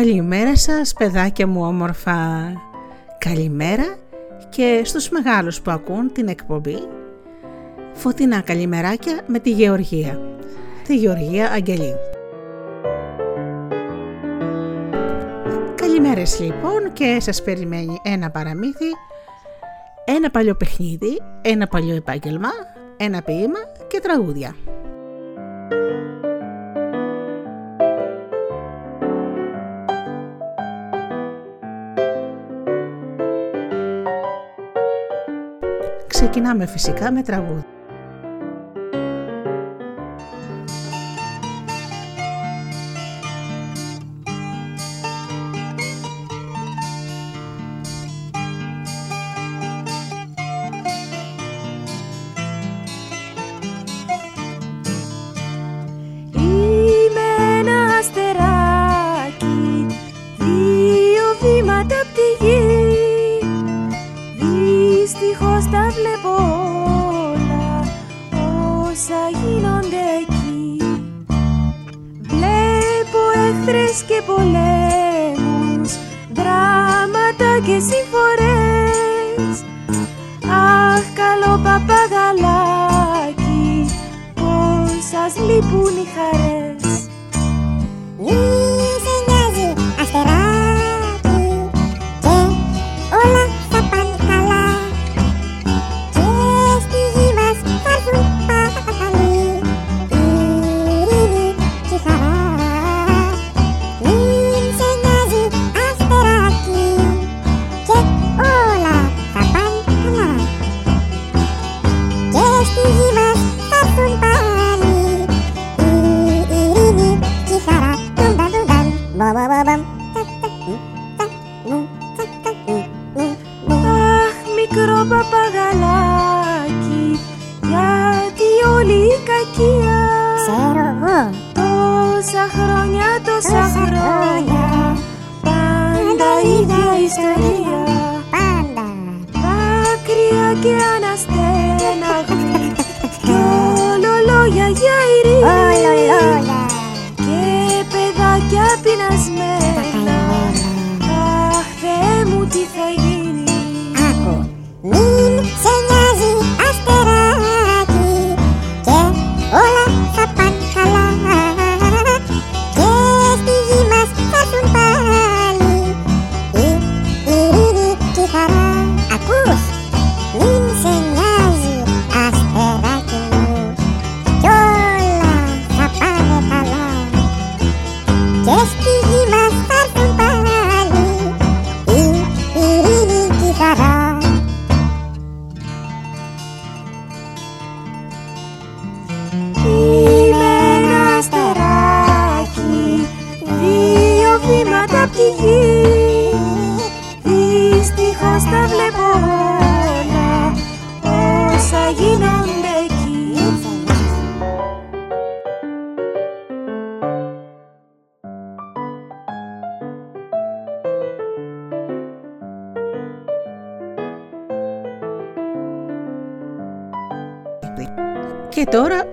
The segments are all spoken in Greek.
Καλημέρα σας παιδάκια μου όμορφα. Καλημέρα και στους μεγάλους που ακούν την εκπομπή. Φωτεινά καλημεράκια με τη Γεωργία. Τη Γεωργία Αγγελή. Καλημέρες λοιπόν και σας περιμένει ένα παραμύθι, ένα παλιό παιχνίδι, ένα παλιό επάγγελμα, ένα ποίημα και τραγούδια. Ξεκινάμε φυσικά με τραγούδι. Αχ, καλό παπαγαλάκι, πώς σας λείπουν οι χαρές. Αχ, μικρό παπαγαλάκι, γιατί όλη η κακία. Ξέρω εγώ. Τόσα χρόνια, τόσα χρόνια, πάντα ίδια ιστορία. Πάντα. Δάκρυα και αναστέναγμα, κι όλο λόγια για ειρήνη. happiness.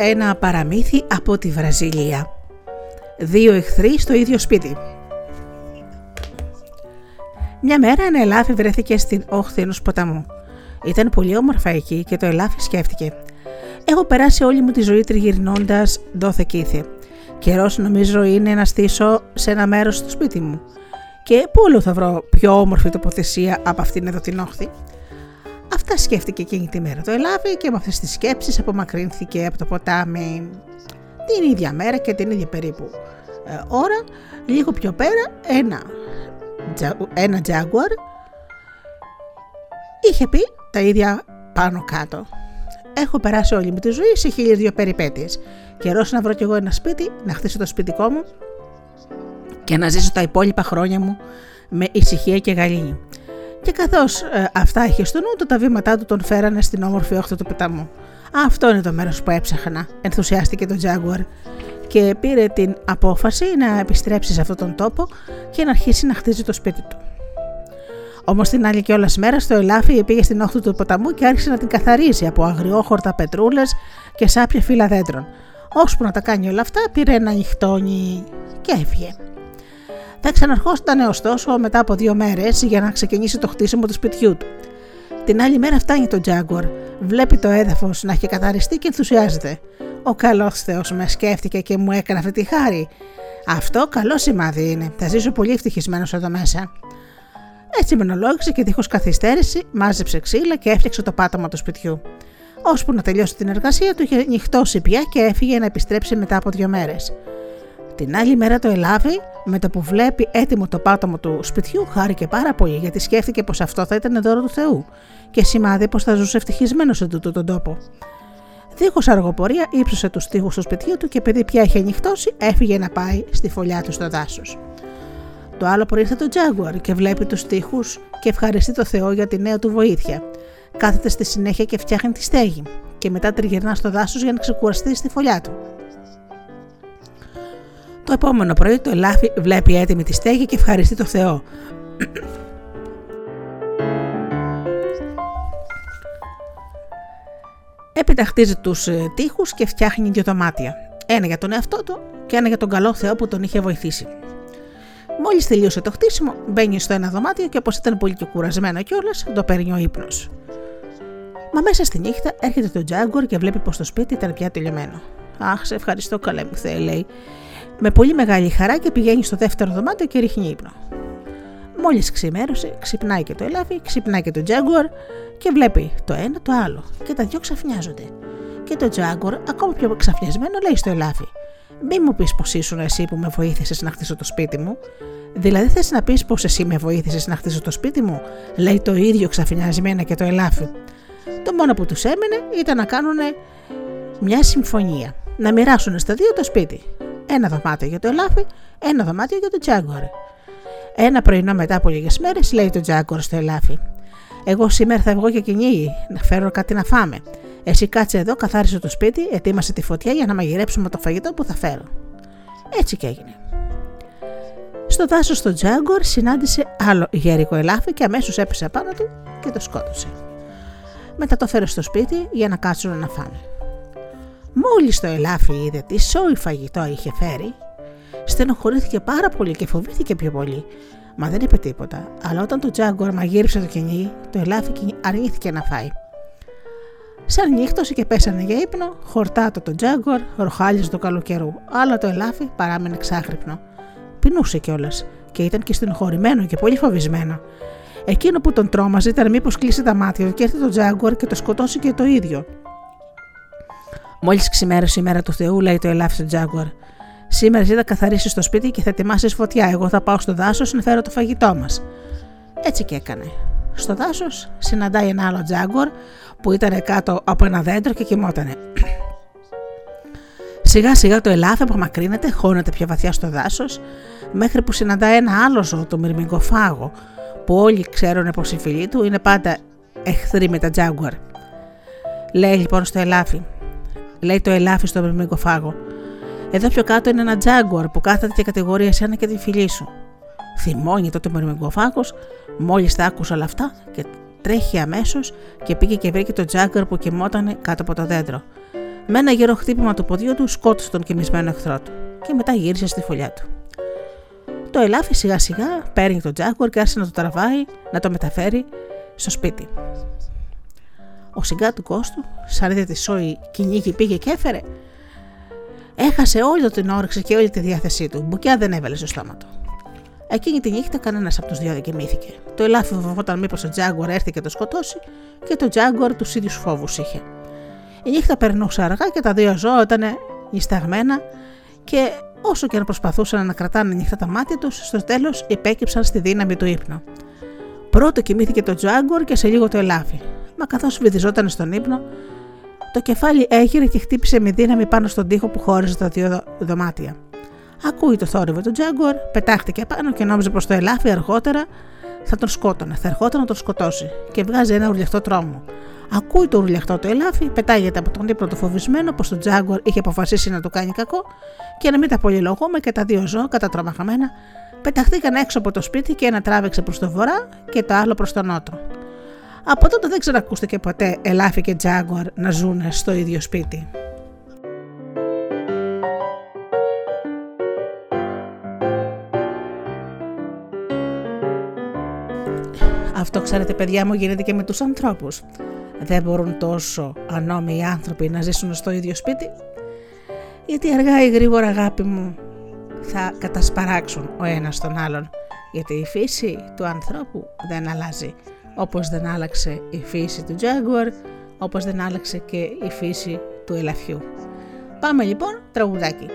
Ένα παραμύθι από τη Βραζιλία. Δύο εχθροί στο ίδιο σπίτι. Μια μέρα ένα ελάφι βρέθηκε στην όχθη ενός ποταμού. Ήταν πολύ όμορφα εκεί και το ελάφι σκέφτηκε. Έχω περάσει όλη μου τη ζωή τριγυρνώντας δόθε ήθη. Καιρός νομίζω είναι να στήσω σε ένα μέρος στο σπίτι μου. Και πού αλλού θα βρω πιο όμορφη τοποθεσία από αυτήν εδώ την όχθη. Αυτά σκέφτηκε εκείνη τη μέρα το ελάβει και με αυτές τις σκέψεις απομακρύνθηκε από το ποτάμι την ίδια μέρα και την ίδια περίπου ε, ώρα. Λίγο πιο πέρα ένα, ένα τζάγκουαρ είχε πει τα ίδια πάνω κάτω. Έχω περάσει όλη μου τη ζωή σε χίλιες δύο περιπέτειες. Καιρός να βρω κι εγώ ένα σπίτι, να χτίσω το σπιτικό μου και να ζήσω τα υπόλοιπα χρόνια μου με ησυχία και γαλήνη και καθώς ε, αυτά είχε στο νου τα βήματά του τον φέρανε στην όμορφη όχθη του ποταμού. Αυτό είναι το μέρος που έψαχνα, ενθουσιάστηκε το Jaguar και πήρε την απόφαση να επιστρέψει σε αυτόν τον τόπο και να αρχίσει να χτίζει το σπίτι του. Όμως την άλλη κιόλας μέρα το ελάφι πήγε στην όχθη του ποταμού και άρχισε να την καθαρίζει από αγριόχορτα πετρούλες και σάπια φύλλα δέντρων. Ώσπου να τα κάνει όλα αυτά, πήρε ένα νυχτόνι και έφυγε. Θα ξαναρχόταν ωστόσο μετά από δύο μέρες για να ξεκινήσει το χτίσιμο του σπιτιού του. Την άλλη μέρα φτάνει το Τζάγκορ, βλέπει το έδαφος να έχει καθαριστεί και ενθουσιάζεται. Ο καλός Θεός με σκέφτηκε και μου έκανε αυτή τη χάρη. Αυτό καλό σημάδι είναι. Θα ζήσω πολύ ευτυχισμένος εδώ μέσα. Έτσι μενολόγησε και δίχως καθυστέρηση μάζεψε ξύλα και έφτιαξε το πάτωμα του σπιτιού. Ώσπου να τελειώσει την εργασία του, είχε νυχτώσει πια και έφυγε να επιστρέψει μετά από δύο μέρες. Την άλλη μέρα το ελάβει, με το που βλέπει έτοιμο το πάτωμα του σπιτιού, χάρηκε πάρα πολύ γιατί σκέφτηκε πως αυτό θα ήταν δώρο του Θεού και σημάδι πως θα ζούσε ευτυχισμένος σε τούτο τον τόπο. Δίχως αργοπορία ύψωσε τους τοίχου του σπιτιού του και επειδή πια είχε νυχτώσει, έφυγε να πάει στη φωλιά του στο δάσος. Το άλλο πρωί ήρθε το Τζάγκουαρ και βλέπει τους τοίχου και ευχαριστεί το Θεό για τη νέα του βοήθεια. Κάθεται στη συνέχεια και φτιάχνει τη στέγη, και μετά τριγυρνά στο δάσος για να ξεκουραστεί στη φωλιά του. Το επόμενο πρωί το ελάφι βλέπει έτοιμη τη στέγη και ευχαριστεί το Θεό. Έπειτα χτίζει τους ε, τείχους και φτιάχνει δύο δωμάτια. Ένα για τον εαυτό του και ένα για τον καλό Θεό που τον είχε βοηθήσει. Μόλις τελείωσε το χτίσιμο, μπαίνει στο ένα δωμάτιο και όπως ήταν πολύ και κουρασμένο κιόλας, το παίρνει ο ύπνος. Μα μέσα στη νύχτα έρχεται το Τζάγκορ και βλέπει πως το σπίτι ήταν πια τελειωμένο. Αχ, σε ευχαριστώ, καλέ μου Θεέ, λέει. Με πολύ μεγάλη χαρά και πηγαίνει στο δεύτερο δωμάτιο και ρίχνει ύπνο. Μόλις ξημέρωσε, ξυπνάει και το ελάφι, ξυπνάει και το Τζάγκορ και βλέπει το ένα το άλλο και τα δυο ξαφνιάζονται. Και το Τζάγκορ, ακόμα πιο ξαφνιασμένο, λέει στο ελάφι: Μη μου πεις πως ήσουν εσύ που με βοήθησες να χτίσω το σπίτι μου. Δηλαδή θες να πεις πως εσύ με βοήθησες να χτίσω το σπίτι μου, λέει το ίδιο ξαφνιασμένα και το ελάφι. Το μόνο που τους έμενε ήταν να κάνουν μια συμφωνία. Να μοιράσουν στα δύο το σπίτι. Ένα δωμάτιο για το ελάφι, ένα δωμάτιο για το Τζάγκορ. Ένα πρωινό μετά από λίγες μέρες, λέει το Τζάγκορ στο ελάφι: Εγώ σήμερα θα βγω για κυνήγι, να φέρω κάτι να φάμε. Εσύ κάτσε εδώ, καθάρισε το σπίτι, ετοίμασε τη φωτιά για να μαγειρέψουμε το φαγητό που θα φέρω. Έτσι και έγινε. Στο δάσος το Τζάγκορ συνάντησε άλλο γέρικο ελάφι και αμέσως έπεσε πάνω του και το σκότωσε. Μετά το φέρω στο σπίτι για να κάτσουν να φάνε. Μόλις το ελάφι είδε τι σόι φαγητό είχε φέρει, στενοχωρήθηκε πάρα πολύ και φοβήθηκε πιο πολύ. Μα δεν είπε τίποτα, αλλά όταν το Τζάγκορ μαγείριψε το κυνήγι, το ελάφι αρνήθηκε να φάει. Σαν νύχτωσε και πέσανε για ύπνο, χορτάτο το Τζάγκορ, ροχάλιζε το καλοκαιρού, αλλά το ελάφι παράμενε ξάχρυπνο. Πεινούσε κιόλας και ήταν και στενοχωρημένο και πολύ φοβισμένο. Εκείνο που τον τρόμαζε ήταν μήπως κλείσει τα μάτια του και έρθει το Τζάγκορ και το σκοτώσει και το ίδιο. Μόλις ξημέρωσε η μέρα του Θεού, λέει το ελάφι στον Τζάγκορ. Σήμερα εσύ θα καθαρίσεις το σπίτι και θα ετοιμάσεις φωτιά. Εγώ θα πάω στο δάσος να φέρω το φαγητό μας. Έτσι και έκανε. Στο δάσος συναντάει ένα άλλο Τζάγκορ που ήταν κάτω από ένα δέντρο και κοιμότανε. Σιγά σιγά το ελάφι απομακρύνεται, χώνεται πιο βαθιά στο δάσος, μέχρι που συναντάει ένα άλλο ζώο, το μυρμηγκοφάγο, που όλοι ξέρουν πως οι φίλοι του είναι πάντα εχθροί με τα Τζάγκορ. Λέει λοιπόν στο ελάφι, λέει το ελάφι στο μυρμηγκοφάγο, εδώ πιο κάτω είναι ένα τζάγκουαρ που κάθεται και κατηγορεί εσένα και τη φιλή σου. Θυμώνει τότε ο μερμηγκοφάγο, μόλις τα άκουσε όλα αυτά και τρέχει αμέσως και πήγε και βρήκε το τζάγκουαρ που κοιμόταν κάτω από το δέντρο. Με ένα γερό χτύπημα του ποδιού του σκότωσε τον κοιμισμένο εχθρό του και μετά γύρισε στη φωλιά του. Το ελάφι σιγά σιγά παίρνει το τζάγκουαρ και άρχισε να το τραβάει να το μεταφέρει στο σπίτι. Ο συγκάτου του κόστου, σαν είδε τη σόη κυνήγη πήγε και έφερε, Έχασε όλη την όρεξη και όλη τη διάθεσή του. Μπουκιά δεν έβαλε στο στόμα του. Εκείνη τη νύχτα κανένας από τους δύο δεν κοιμήθηκε. Το ελάφι φοβόταν μήπως ο Τζάγκορ έρθει και το σκοτώσει, και το Τζάγκορ τους ίδιους φόβους είχε. Η νύχτα περνούσε αργά και τα δύο ζώα ήταν νησταγμένα και όσο και να προσπαθούσαν να κρατάνε νύχτα τα μάτια τους, στο τέλος υπέκυψαν στη δύναμη του ύπνου. Πρώτο κοιμήθηκε το Τζάγκορ και σε λίγο το ελάφι. Μα καθώς βυθιζόταν στον ύπνο, το κεφάλι έγειρε και χτύπησε με δύναμη πάνω στον τοίχο που χώριζε τα δύο δωμάτια. Ακούει το θόρυβο του Τζάγκορ, πετάχτηκε πάνω και νόμιζε πως το ελάφι αργότερα θα τον σκότωνε, θα ερχόταν να τον σκοτώσει και βγάζει ένα ουρλιαχτό τρόμο. Ακούει το ουρλιαχτό το ελάφι, πετάγεται από τον ύπνο του φοβισμένο πως το Τζάγκορ είχε αποφασίσει να του κάνει κακό και να μην τα πολυλογούμε και τα δύο ζώα κατατρομαχαμένα πεταχτήκαν έξω από το σπίτι και ένα τράβηξε προς το βορρά και το άλλο προς τον νότο. Από τότε δεν ξανακούστηκε ποτέ ελάφι και τζάγκουαρ να ζουν στο ίδιο σπίτι. Αυτό ξέρετε παιδιά μου γίνεται και με τους ανθρώπους. Δεν μπορούν τόσο ανώμοιοι άνθρωποι να ζήσουν στο ίδιο σπίτι γιατί αργά ή γρήγορα αγάπη μου θα κατασπαράξουν ο ένας τον άλλον γιατί η φύση του ανθρώπου δεν αλλάζει. Όπως δεν άλλαξε η φύση του Jaguar, όπως δεν άλλαξε και η φύση του ελαφιού. Πάμε λοιπόν τραγουδάκι.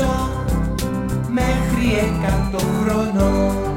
ζω μέχρι εκατό χρονών.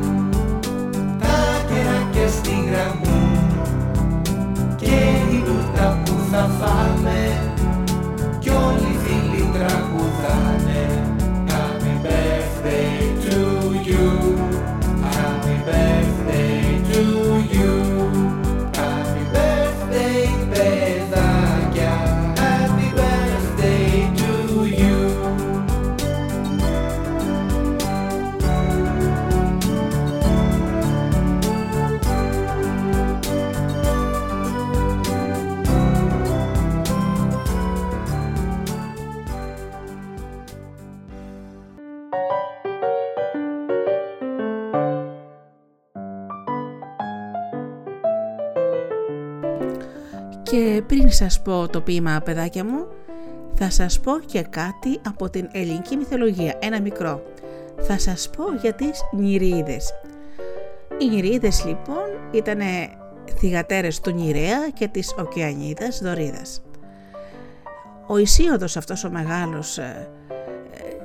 Πριν σας πω το ποίημα παιδάκια μου, θα σας πω και κάτι από την ελληνική μυθολογία, ένα μικρό. Θα σας πω για τις νηρίδες. Οι νηρίδες λοιπόν ήταν θυγατέρες του Νηρέα και της Οκεανίδας Δωρίδας. Ο Ισίωδος αυτός ο μεγάλος ε, ε,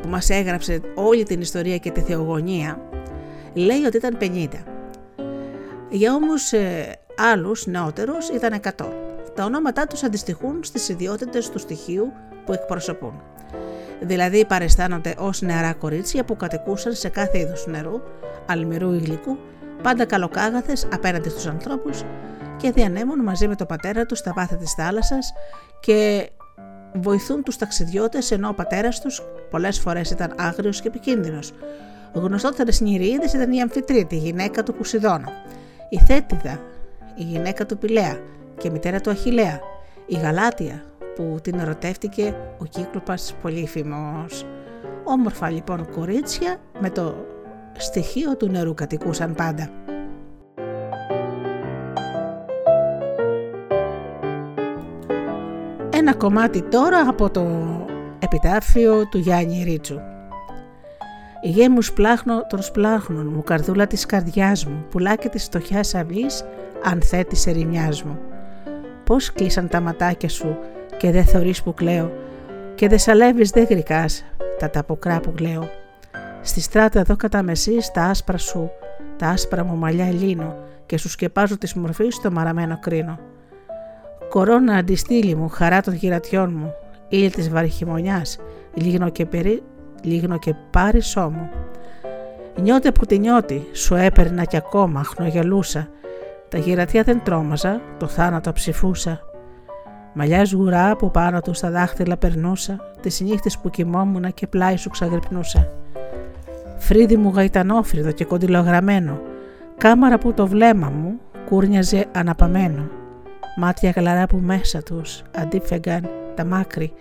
που μας έγραψε όλη την ιστορία και τη θεογονία λέει ότι ήταν 50. Για όμως ε, άλλους νεότερους ήταν 100 τα ονόματά τους αντιστοιχούν στις ιδιότητες του στοιχείου που εκπροσωπούν. Δηλαδή παρεστάνονται ως νεαρά κορίτσια που κατοικούσαν σε κάθε είδους νερού, αλμυρού ή γλυκού, πάντα καλοκάγαθες απέναντι στους ανθρώπους και διανέμουν μαζί με τον πατέρα τους στα βάθη της θάλασσας και βοηθούν τους ταξιδιώτες ενώ ο πατέρας τους πολλές φορές ήταν άγριος και επικίνδυνος. Γνωστότερες νηριίδες ήταν η Αμφιτρίτη, η γυναίκα του Πουσιδώνα, η Θέτιδα, η γυναίκα του Πηλαία, και μητέρα του Αχιλέα, η Γαλάτια που την ερωτεύτηκε ο Κύκλοπας Πολύφημος. Όμορφα λοιπόν κορίτσια με το στοιχείο του νερού κατοικούσαν πάντα. Ένα κομμάτι τώρα από το επιτάφιο του Γιάννη Ρίτσου. Η γέ μου σπλάχνω των σπλάχνων μου, καρδούλα της καρδιάς μου, πουλάκι της φτωχιάς αυλής, αν θέτης ερημιάς μου πώς κλείσαν τα ματάκια σου και δεν θωρείς που κλαίω και δεν σαλεύεις δεν γρικάς, τα ταποκρά που κλαίω. Στη στράτα εδώ κατά μεσής τα άσπρα σου, τα άσπρα μου μαλλιά λύνω και σου σκεπάζω τη μορφή στο μαραμένο κρίνο. Κορώνα αντιστήλη μου, χαρά των γυρατιών μου, ήλ της βαρχημονιάς, λίγνο και, περί, λίγνο και πάρει σώμου. Νιώτε που τη νιώτη, σου έπαιρνα κι ακόμα, χνογελούσα. Τα γυρατιά δεν τρόμαζα, το θάνατο ψηφούσα. Μαλλιά σγουρά που πάνω του στα δάχτυλα περνούσα, τις νύχτες που κοιμόμουν και πλάι σου ξαγρυπνούσα. Φρύδι μου γαϊτανόφρυδο και κοντιλογραμμένο, κάμαρα που το βλέμμα μου κούρνιαζε αναπαμένο. Μάτια γλαρά που μέσα τους αντίφεγγαν τα μάκρη,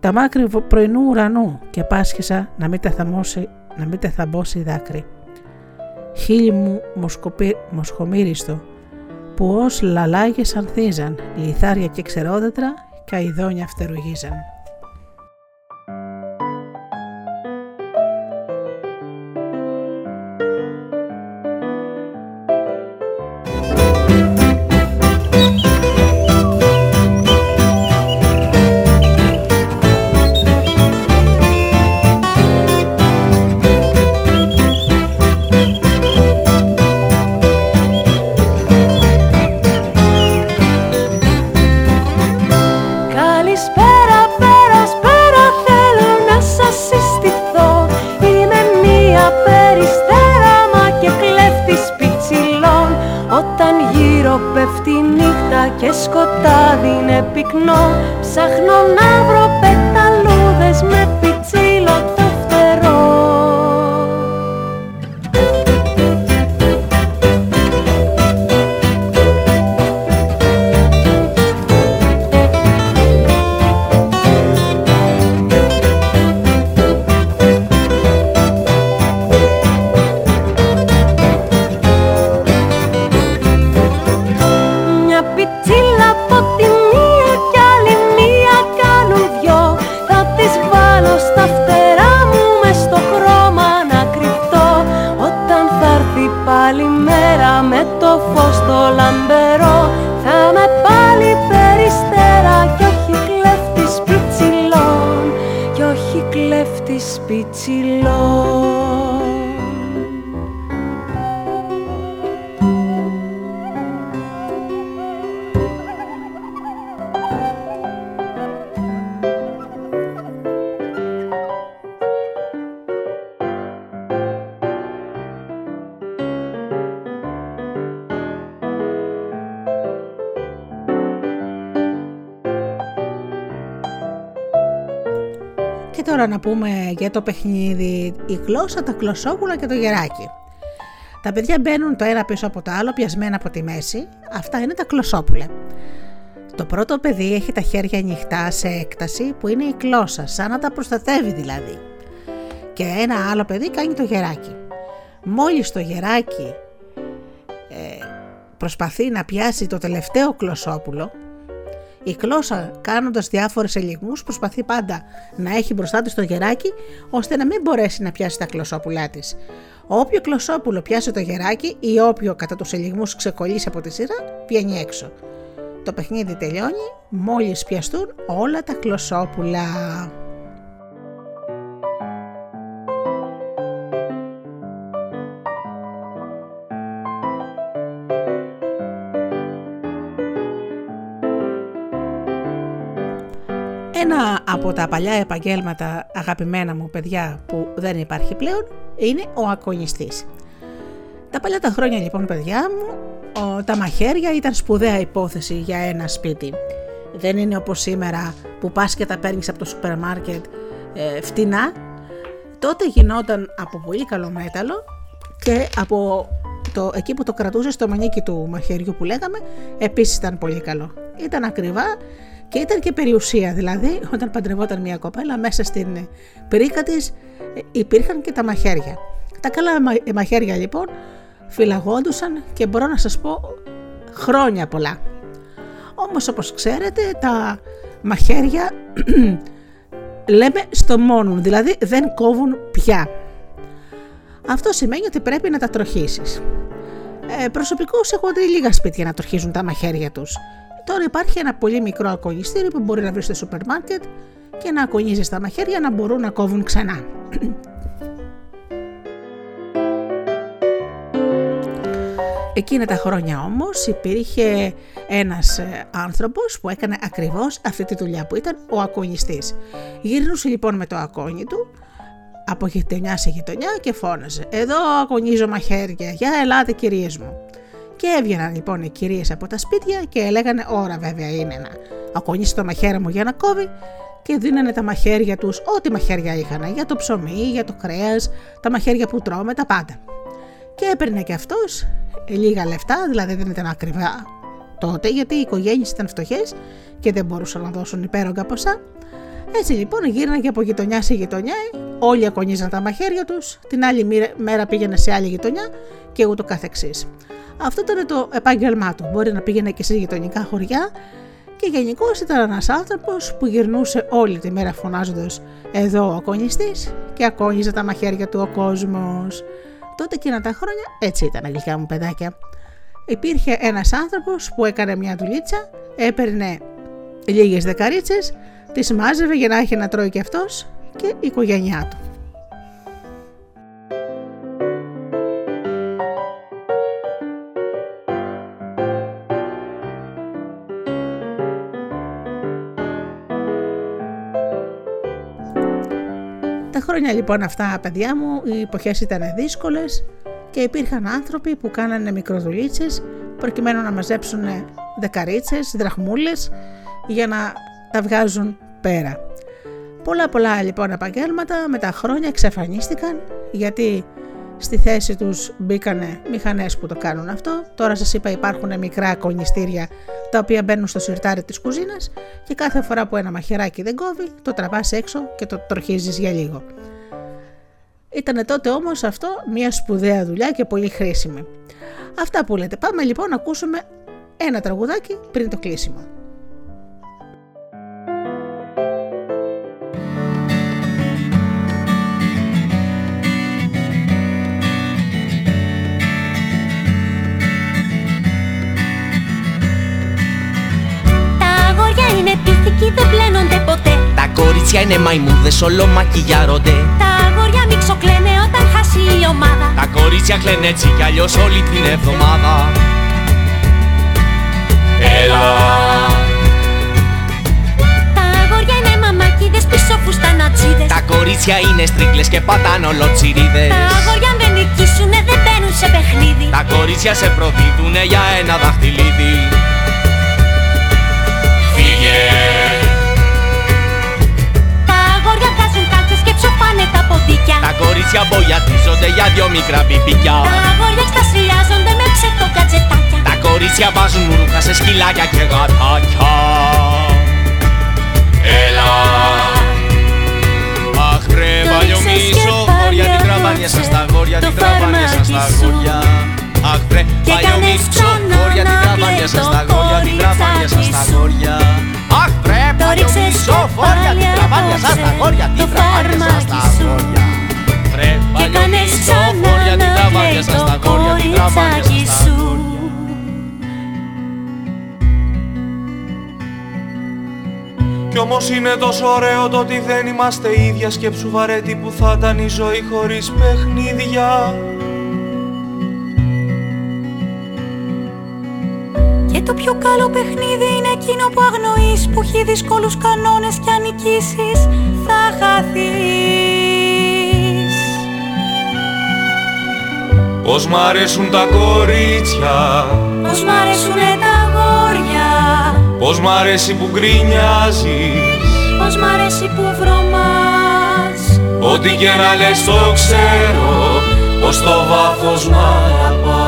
τα μάκρη πρωινού ουρανού και πάσχισα να μην τα θαμώσει να μην τεθαμπώσει δάκρυ. Χείλη μου μοσχομύριστο, που ως λαλάγες ανθίζαν, λιθάρια και ξερόδετρα, καηδόνια φτερουγίζαν. Να πούμε για το παιχνίδι η γλώσσα, τα κλωσόπουλα και το γεράκι. Τα παιδιά μπαίνουν το ένα πίσω από το άλλο, πιασμένα από τη μέση. Αυτά είναι τα κλωσόπουλα. Το πρώτο παιδί έχει τα χέρια ανοιχτά σε έκταση που είναι η κλώσσα, σαν να τα προστατεύει δηλαδή. Και ένα άλλο παιδί κάνει το γεράκι. Μόλις το γεράκι ε, προσπαθεί να πιάσει το τελευταίο κλωσόπουλο, η κλώσσα, κάνοντας διάφορες ελιγμούς, προσπαθεί πάντα να έχει μπροστά της το γεράκι, ώστε να μην μπορέσει να πιάσει τα κλωσόπουλά της. Όποιο κλωσόπουλο πιάσει το γεράκι ή όποιο κατά τους ελιγμούς ξεκολλήσει από τη σειρά, πιάνει έξω. Το παιχνίδι τελειώνει μόλις πιαστούν όλα τα κλωσόπουλα. Ένα από τα παλιά επαγγέλματα αγαπημένα μου παιδιά που δεν υπάρχει πλέον είναι ο ακονιστής. Τα παλιά τα χρόνια λοιπόν παιδιά μου, τα μαχαίρια ήταν σπουδαία υπόθεση για ένα σπίτι. Δεν είναι όπως σήμερα που πας και τα παίρνεις από το σούπερ μάρκετ ε, φτηνά. Τότε γινόταν από πολύ καλό μέταλλο και από το, εκεί που το κρατούσες το μανίκι του μαχαιριού που λέγαμε επίσης ήταν πολύ καλό. Ήταν ακριβά και ήταν και περιουσία, δηλαδή όταν παντρευόταν μια κοπέλα μέσα στην πρίκα της ε, υπήρχαν και τα μαχαίρια. Τα καλά μαχαίρια λοιπόν φυλαγόντουσαν και μπορώ να σας πω χρόνια πολλά. Όμως όπως ξέρετε τα μαχαίρια λέμε στο μόνον, δηλαδή δεν κόβουν πια. Αυτό σημαίνει ότι πρέπει να τα τροχίσεις. Ε, προσωπικώς έχω δει λίγα σπίτια να τροχίζουν τα μαχαίρια τους Τώρα υπάρχει ένα πολύ μικρό ακονιστήρι που μπορεί να βρεις στο σούπερ μάρκετ και να ακονίζει στα μαχαίρια να μπορούν να κόβουν ξανά. Εκείνα τα χρόνια όμως υπήρχε ένας ε, άνθρωπος που έκανε ακριβώς αυτή τη δουλειά που ήταν ο ακονιστής. Γυρνούσε λοιπόν με το ακόνι του από γειτονιά σε γειτονιά και φώναζε «Εδώ ακονίζω μαχαίρια, για ελάτε κυρίες μου». Και έβγαιναν λοιπόν οι κυρίες από τα σπίτια και έλεγανε «Ώρα βέβαια είναι να ακονίσει το μαχαίρι μου για να κόβει» και δίνανε τα μαχαίρια τους, ό,τι μαχαίρια είχαν, για το ψωμί, για το κρέας, τα μαχαίρια που τρώμε, τα πάντα. Και έπαιρνε και αυτός λίγα λεφτά, δηλαδή δεν ήταν ακριβά τότε, γιατί οι οικογένειες ήταν φτωχές και δεν μπορούσαν να δώσουν υπέρογκα ποσά. Έτσι λοιπόν γύρναγε από γειτονιά σε γειτονιά, όλοι ακονίζαν τα μαχαίρια τους, την άλλη μέρα πήγαινε σε άλλη γειτονιά και ούτω καθεξής. Αυτό ήταν το επάγγελμά του. Μπορεί να πήγαινε και σε γειτονικά χωριά και γενικώς ήταν ένας άνθρωπος που γυρνούσε όλη τη μέρα φωνάζοντας Εδώ ο ακονιστή και ακόνιζε τα μαχαίρια του ο κόσμος. Τότε εκείνα τα χρόνια έτσι ήταν γλυκιά μου παιδάκια. Υπήρχε ένας άνθρωπος που έκανε μια δουλίτσα, έπαιρνε λίγες δεκαρίτσες, τις μάζευε για να έχει να τρώει και αυτός και η οικογένειά του. Χρόνια λοιπόν αυτά, παιδιά μου, οι εποχές ήταν δύσκολες και υπήρχαν άνθρωποι που κάνανε μικροδουλίτσες προκειμένου να μαζέψουν δεκαρίτσες, δραχμούλες για να τα βγάζουν πέρα. Πολλά πολλά λοιπόν επαγγέλματα με τα χρόνια εξαφανίστηκαν γιατί Στη θέση τους μπήκανε μηχανές που το κάνουν αυτό. Τώρα σας είπα υπάρχουν μικρά κονιστήρια τα οποία μπαίνουν στο σιρτάρι της κουζίνας και κάθε φορά που ένα μαχαιράκι δεν κόβει το τραβάς έξω και το τροχίζεις για λίγο. Ήτανε τότε όμως αυτό μια σπουδαία δουλειά και πολύ χρήσιμη. Αυτά που λέτε. Πάμε λοιπόν να ακούσουμε ένα τραγουδάκι πριν το κλείσιμο. Εκεί δεν πλένονται ποτέ. Τα κορίτσια είναι μαϊμούδες, όλο μακιγιάρονται. Τα αγόρια μιξοκλαίνε όταν χάσει η ομάδα. Τα κορίτσια κλαίνε έτσι κι αλλιώς όλη την εβδομάδα. Έλα. Τα αγόρια είναι μαμάκιδες πίσω φουστανατσίδες Τα κορίτσια είναι στρίκλες και πατάνε ολοτσιρίδες. Τα αγόρια δεν νικήσουνε δεν μπαίνουν σε παιχνίδι. Τα κορίτσια σε προδίδουνε για ένα δαχτυλίδι Τα κορίτσια μπογιατίζονται για δυο μικρά πιπικιά Τα αγόρια εξτασιάζονται με ψεύτο κατζετάκια Τα κορίτσια βάζουν ρούχα σε σκυλάκια και γατάκια. Έλα. Αχ ρε παλιομίσο Γόρια την τραβάνια σας τα γόρια την τραβάνια σας τα γόρια Αχ βρε παλιομίσο Γόρια την τραβάνια σας τα γόρια την τραβάνια σας τα γόρια. Αχ βρε παλιομίσο Γόρια την τραβάνια σας τα γόρια την τραβάνια σας τα γόρια. Βρε παλιομίσο Γόρια την τραβάνια σας τα γόρια την τραβάνια σας τα γόρια. Κι όμως είναι τόσο ωραίο το ότι δεν είμαστε ίδια. Σκέψου βαρέτη που θα ήταν η ζωή χωρίς παιχνίδια πιο καλό παιχνίδι είναι εκείνο που αγνοείς Που έχει δύσκολους κανόνες και αν νικήσεις θα χαθείς. Πώς μ' αρέσουν τα κορίτσια. Πώς μ' αρέσουνε τα αγόρια. Πώς μ' αρέσει που γκρινιάζεις. Πώς μ' αρέσει που βρωμάς. Ό,τι και να λες το ξέρω Πως το βάθος μ' αγαπάς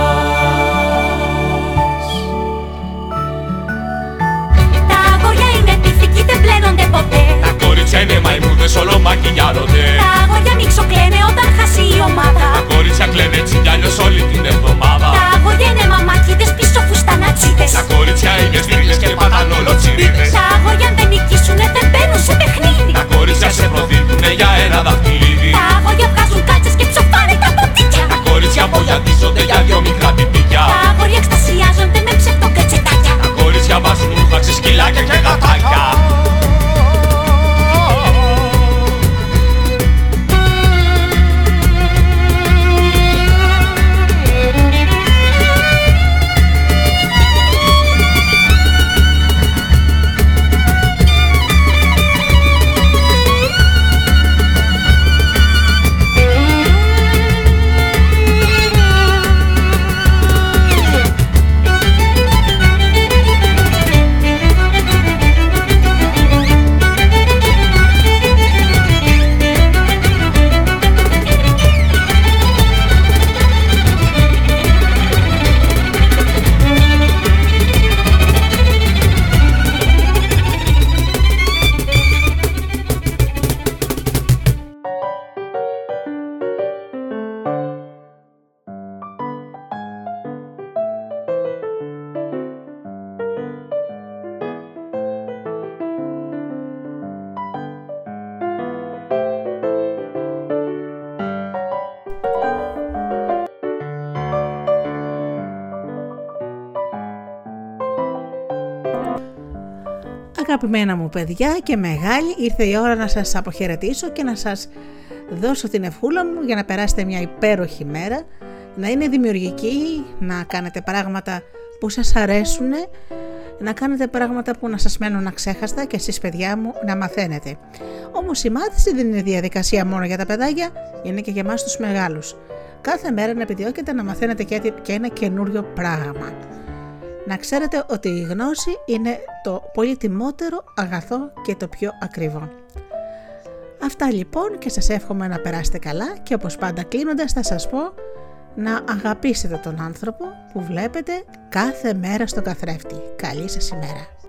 μαϊμούδες όλο Αγαπημένα μου παιδιά και μεγάλη ήρθε η ώρα να σας αποχαιρετήσω και να σας δώσω την ευχούλα μου για να περάσετε μια υπέροχη μέρα, να είναι δημιουργική, να κάνετε πράγματα που σας αρέσουν, να κάνετε πράγματα που να σας μένουν αξέχαστα και εσείς παιδιά μου να μαθαίνετε. Όμως η μάθηση δεν είναι διαδικασία μόνο για τα παιδάκια, είναι και για εμάς τους μεγάλους. Κάθε μέρα να επιδιώκετε να μαθαίνετε και ένα καινούριο πράγμα. Να ξέρετε ότι η γνώση είναι το πολύτιμότερο αγαθό και το πιο ακριβό. Αυτά λοιπόν και σας εύχομαι να περάσετε καλά και όπως πάντα κλείνοντας θα σας πω να αγαπήσετε τον άνθρωπο που βλέπετε κάθε μέρα στο καθρέφτη. Καλή σας ημέρα!